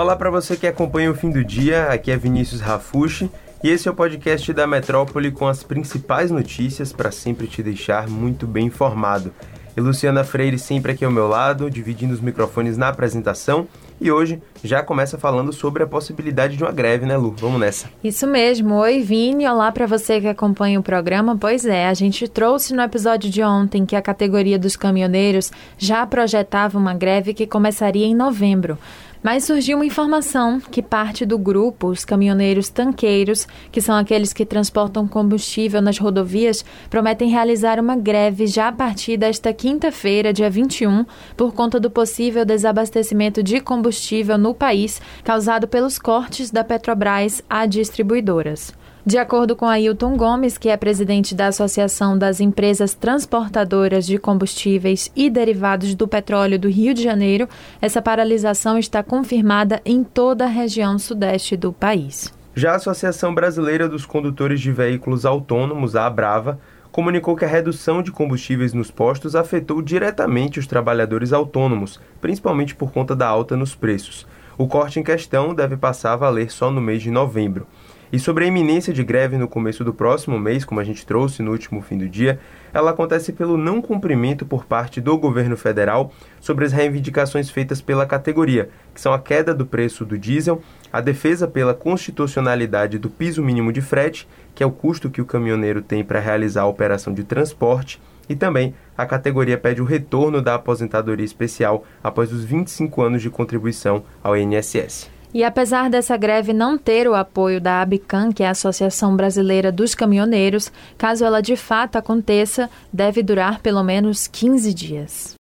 Olá para você que acompanha o fim do dia, aqui é Vinícius Rafushi e esse é o podcast da Metrópole com as principais notícias para sempre te deixar muito bem informado. E Luciana Freire sempre aqui ao meu lado, dividindo os microfones na apresentação. E hoje já começa falando sobre a possibilidade de uma greve, né, Lu? Vamos nessa. Isso mesmo. Oi, Vini. Olá para você que acompanha o programa. Pois é, a gente trouxe no episódio de ontem que a categoria dos caminhoneiros já projetava uma greve que começaria em novembro. Mas surgiu uma informação que parte do grupo, os caminhoneiros tanqueiros, que são aqueles que transportam combustível nas rodovias, prometem realizar uma greve já a partir desta quinta-feira, dia 21, por conta do possível desabastecimento de combustível no país causado pelos cortes da Petrobras a distribuidoras. De acordo com Ailton Gomes, que é presidente da Associação das Empresas Transportadoras de Combustíveis e Derivados do Petróleo do Rio de Janeiro, essa paralisação está confirmada em toda a região sudeste do país. Já a Associação Brasileira dos Condutores de Veículos Autônomos, a Abrava, comunicou que a redução de combustíveis nos postos afetou diretamente os trabalhadores autônomos, principalmente por conta da alta nos preços. O corte em questão deve passar a valer só no mês de novembro. E sobre a iminência de greve no começo do próximo mês, como a gente trouxe no último fim do dia, ela acontece pelo não cumprimento por parte do governo federal sobre as reivindicações feitas pela categoria, que são a queda do preço do diesel, a defesa pela constitucionalidade do piso mínimo de frete, que é o custo que o caminhoneiro tem para realizar a operação de transporte, e também a categoria pede o retorno da aposentadoria especial após os 25 anos de contribuição ao INSS. E apesar dessa greve não ter o apoio da ABCAM, que é a Associação Brasileira dos Caminhoneiros, caso ela de fato aconteça, deve durar pelo menos 15 dias.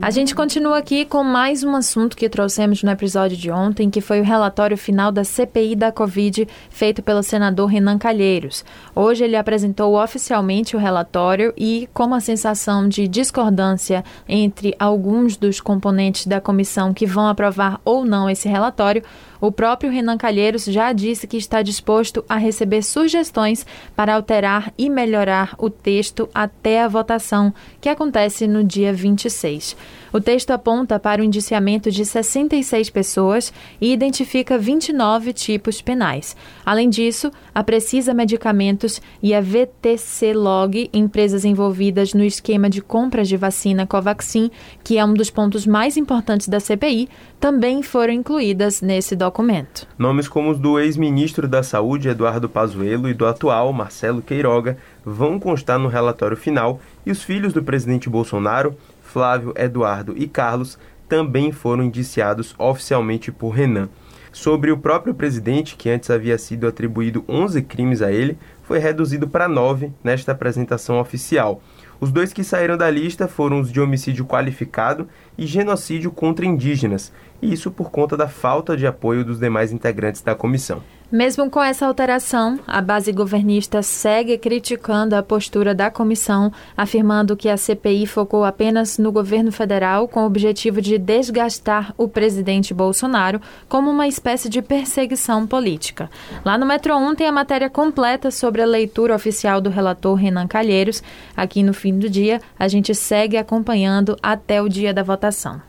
A gente continua aqui com mais um assunto que trouxemos no episódio de ontem, que foi o relatório final da CPI da Covid, feito pelo senador Renan Calheiros. Hoje ele apresentou oficialmente o relatório e, como a sensação de discordância entre alguns dos componentes da comissão que vão aprovar ou não esse relatório, o próprio Renan Calheiros já disse que está disposto a receber sugestões para alterar e melhorar o texto até a votação, que acontece no dia 26. O texto aponta para o indiciamento de 66 pessoas e identifica 29 tipos penais. Além disso, a Precisa Medicamentos e a VTC Log, empresas envolvidas no esquema de compras de vacina Covaxin, que é um dos pontos mais importantes da CPI, também foram incluídas nesse documento. Nomes como os do ex-ministro da Saúde, Eduardo Pazuello, e do atual, Marcelo Queiroga, vão constar no relatório final e os filhos do presidente Bolsonaro, Flávio, Eduardo e Carlos, também foram indiciados oficialmente por Renan. Sobre o próprio presidente, que antes havia sido atribuído 11 crimes a ele, foi reduzido para 9 nesta apresentação oficial. Os dois que saíram da lista foram os de homicídio qualificado e genocídio contra indígenas, e isso por conta da falta de apoio dos demais integrantes da comissão. Mesmo com essa alteração, a base governista segue criticando a postura da comissão, afirmando que a CPI focou apenas no governo federal com o objetivo de desgastar o presidente Bolsonaro como uma espécie de perseguição política. Lá no Metro 1 tem a matéria completa sobre a leitura oficial do relator Renan Calheiros. Aqui no fim do dia, a gente segue acompanhando até o dia da votação.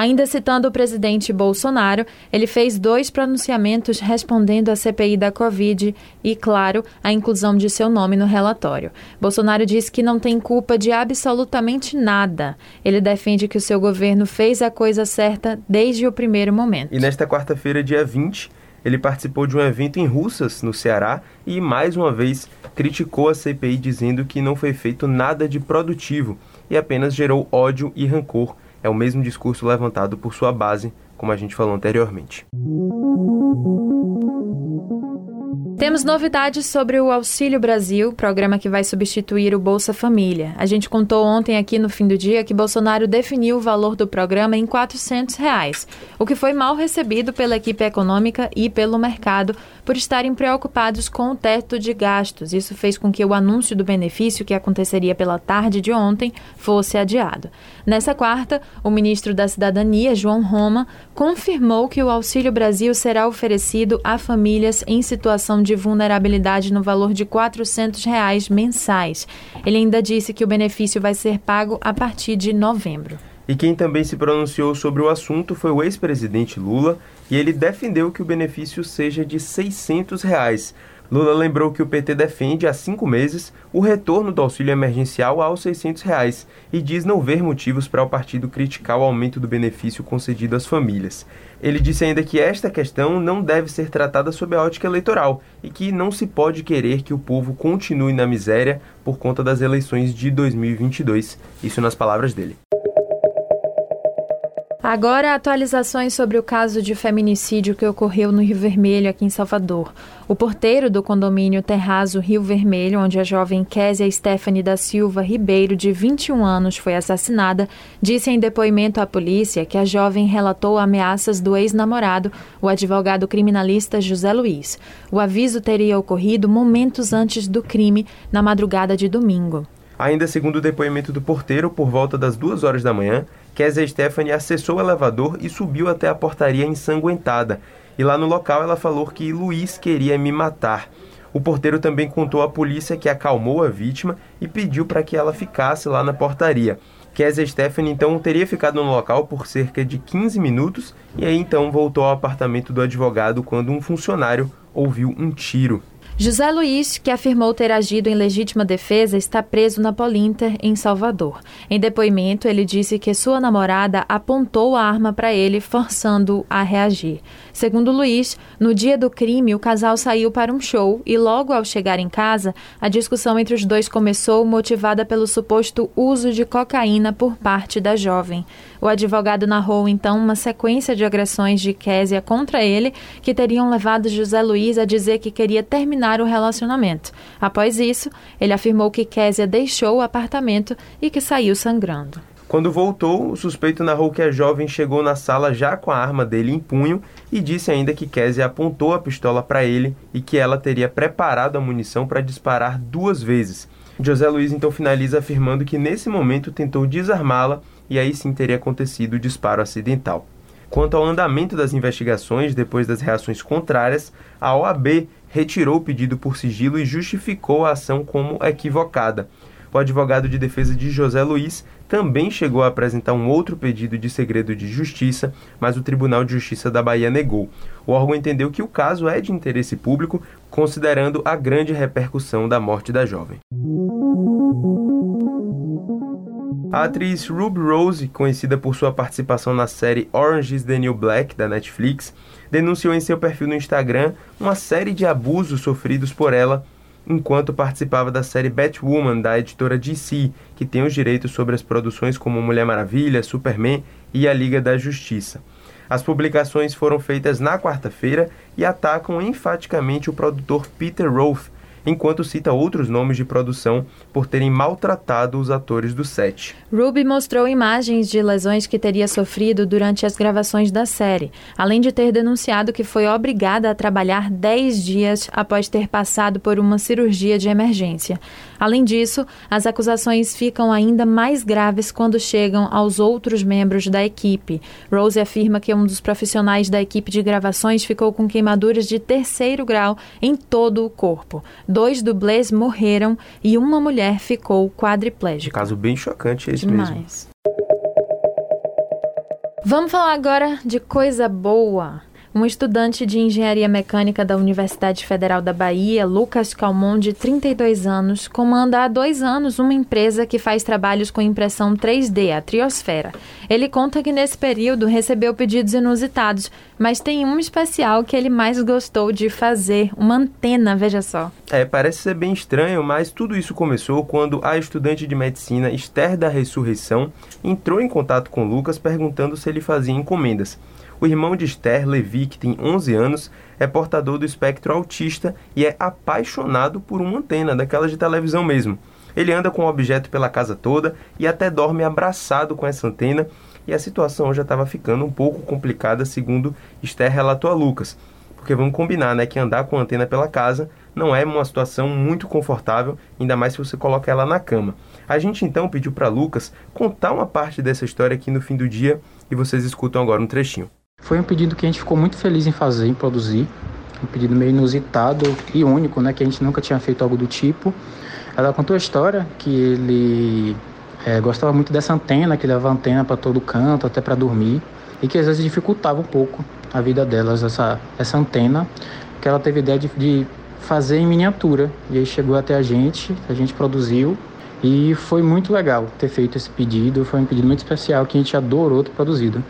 Ainda citando o presidente Bolsonaro, ele fez dois pronunciamentos respondendo à CPI da Covid e, claro, a inclusão de seu nome no relatório. Bolsonaro disse que não tem culpa de absolutamente nada. Ele defende que o seu governo fez a coisa certa desde o primeiro momento. E nesta quarta-feira, dia 20, ele participou de um evento em Russas, no Ceará, e mais uma vez criticou a CPI dizendo que não foi feito nada de produtivo e apenas gerou ódio e rancor é o mesmo discurso levantado por sua base, como a gente falou anteriormente. Temos novidades sobre o Auxílio Brasil, programa que vai substituir o Bolsa Família. A gente contou ontem aqui no fim do dia que Bolsonaro definiu o valor do programa em 400 reais, o que foi mal recebido pela equipe econômica e pelo mercado por estarem preocupados com o teto de gastos. Isso fez com que o anúncio do benefício, que aconteceria pela tarde de ontem, fosse adiado. Nessa quarta, o ministro da Cidadania, João Roma, confirmou que o Auxílio Brasil será oferecido a famílias em situação de de vulnerabilidade no valor de 400 reais mensais. Ele ainda disse que o benefício vai ser pago a partir de novembro. E quem também se pronunciou sobre o assunto foi o ex-presidente Lula, e ele defendeu que o benefício seja de 600 reais. Lula lembrou que o PT defende há cinco meses o retorno do auxílio emergencial aos 600 reais e diz não ver motivos para o partido criticar o aumento do benefício concedido às famílias. Ele disse ainda que esta questão não deve ser tratada sob a ótica eleitoral e que não se pode querer que o povo continue na miséria por conta das eleições de 2022. Isso nas palavras dele. Agora, atualizações sobre o caso de feminicídio que ocorreu no Rio Vermelho, aqui em Salvador. O porteiro do condomínio Terrazo Rio Vermelho, onde a jovem Késia Stephanie da Silva Ribeiro, de 21 anos, foi assassinada, disse em depoimento à polícia que a jovem relatou ameaças do ex-namorado, o advogado criminalista José Luiz. O aviso teria ocorrido momentos antes do crime, na madrugada de domingo. Ainda segundo o depoimento do porteiro, por volta das duas horas da manhã, Kézia Stephanie acessou o elevador e subiu até a portaria ensanguentada. E lá no local ela falou que Luiz queria me matar. O porteiro também contou à polícia que acalmou a vítima e pediu para que ela ficasse lá na portaria. Kézia Stephanie então teria ficado no local por cerca de 15 minutos e aí então voltou ao apartamento do advogado quando um funcionário ouviu um tiro. José Luiz, que afirmou ter agido em legítima defesa, está preso na Polinter, em Salvador. Em depoimento, ele disse que sua namorada apontou a arma para ele, forçando-o a reagir. Segundo Luiz, no dia do crime, o casal saiu para um show e, logo ao chegar em casa, a discussão entre os dois começou, motivada pelo suposto uso de cocaína por parte da jovem. O advogado narrou então uma sequência de agressões de Késia contra ele que teriam levado José Luiz a dizer que queria terminar o relacionamento. Após isso, ele afirmou que Késia deixou o apartamento e que saiu sangrando. Quando voltou, o suspeito narrou que a jovem chegou na sala já com a arma dele em punho e disse ainda que Kézia apontou a pistola para ele e que ela teria preparado a munição para disparar duas vezes. José Luiz então finaliza afirmando que nesse momento tentou desarmá-la e aí sim teria acontecido o disparo acidental. Quanto ao andamento das investigações, depois das reações contrárias, a OAB retirou o pedido por sigilo e justificou a ação como equivocada. O advogado de defesa de José Luiz também chegou a apresentar um outro pedido de segredo de justiça, mas o Tribunal de Justiça da Bahia negou. O órgão entendeu que o caso é de interesse público, considerando a grande repercussão da morte da jovem. A atriz Ruby Rose, conhecida por sua participação na série Orange is the New Black da Netflix, denunciou em seu perfil no Instagram uma série de abusos sofridos por ela enquanto participava da série Batwoman da editora DC, que tem os direitos sobre as produções como Mulher Maravilha, Superman e a Liga da Justiça. As publicações foram feitas na quarta-feira e atacam enfaticamente o produtor Peter Roth, enquanto cita outros nomes de produção por terem maltratado os atores do set. Ruby mostrou imagens de lesões que teria sofrido durante as gravações da série, além de ter denunciado que foi obrigada a trabalhar 10 dias após ter passado por uma cirurgia de emergência. Além disso, as acusações ficam ainda mais graves quando chegam aos outros membros da equipe. Rose afirma que um dos profissionais da equipe de gravações ficou com queimaduras de terceiro grau em todo o corpo dois dublês morreram e uma mulher ficou quadriplégica. Um caso bem chocante esse Demais. mesmo. Vamos falar agora de coisa boa. Um estudante de engenharia mecânica da Universidade Federal da Bahia, Lucas Calmon, de 32 anos, comanda há dois anos uma empresa que faz trabalhos com impressão 3D, a Triosfera. Ele conta que nesse período recebeu pedidos inusitados, mas tem um especial que ele mais gostou de fazer, uma antena, veja só. É, parece ser bem estranho, mas tudo isso começou quando a estudante de medicina Esther da Ressurreição entrou em contato com Lucas perguntando se ele fazia encomendas. O irmão de Esther, Levi, que tem 11 anos, é portador do espectro autista e é apaixonado por uma antena, daquelas de televisão mesmo. Ele anda com o objeto pela casa toda e até dorme abraçado com essa antena, e a situação já estava ficando um pouco complicada, segundo Esther relatou a Lucas. Porque vamos combinar, né, que andar com a antena pela casa não é uma situação muito confortável, ainda mais se você coloca ela na cama. A gente então pediu para Lucas contar uma parte dessa história aqui no fim do dia e vocês escutam agora um trechinho. Foi um pedido que a gente ficou muito feliz em fazer, em produzir. Um pedido meio inusitado e único, né? Que a gente nunca tinha feito algo do tipo. Ela contou a história que ele É, gostava muito dessa antena, que leva antena para todo canto, até para dormir, e que às vezes dificultava um pouco a vida delas, essa, essa antena, que ela teve ideia de, de fazer em miniatura. E aí chegou até a gente, a gente produziu, e foi muito legal ter feito esse pedido, foi um pedido muito especial que a gente adorou ter produzido.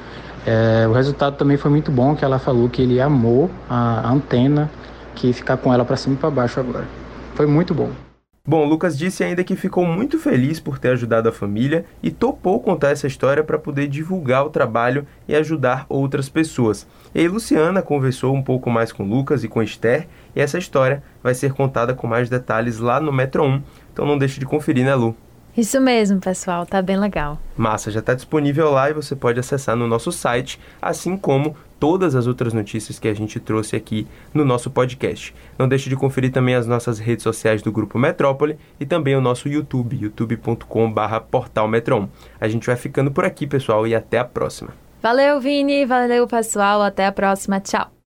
É, o resultado também foi muito bom, que ela falou que ele amou a, antena, que ficar com ela para cima e para baixo agora. Foi muito bom. Bom, Lucas disse ainda que ficou muito feliz por ter ajudado a família e topou contar essa história para poder divulgar o trabalho e ajudar outras pessoas. E aí, Luciana conversou um pouco mais com Lucas e com Esther, e essa história vai ser contada com mais detalhes lá no Metro 1. Então não deixe de conferir, né, Lu? Isso mesmo, pessoal, tá bem legal. Massa, já está disponível lá e você pode acessar no nosso site, assim como todas as outras notícias que a gente trouxe aqui no nosso podcast. Não deixe de conferir também as nossas redes sociais do Grupo Metrópole e também o nosso YouTube, youtube.com/portalmetron. A gente vai ficando por aqui, pessoal, e até a próxima. Valeu, Vini, valeu, pessoal, até a próxima. Tchau.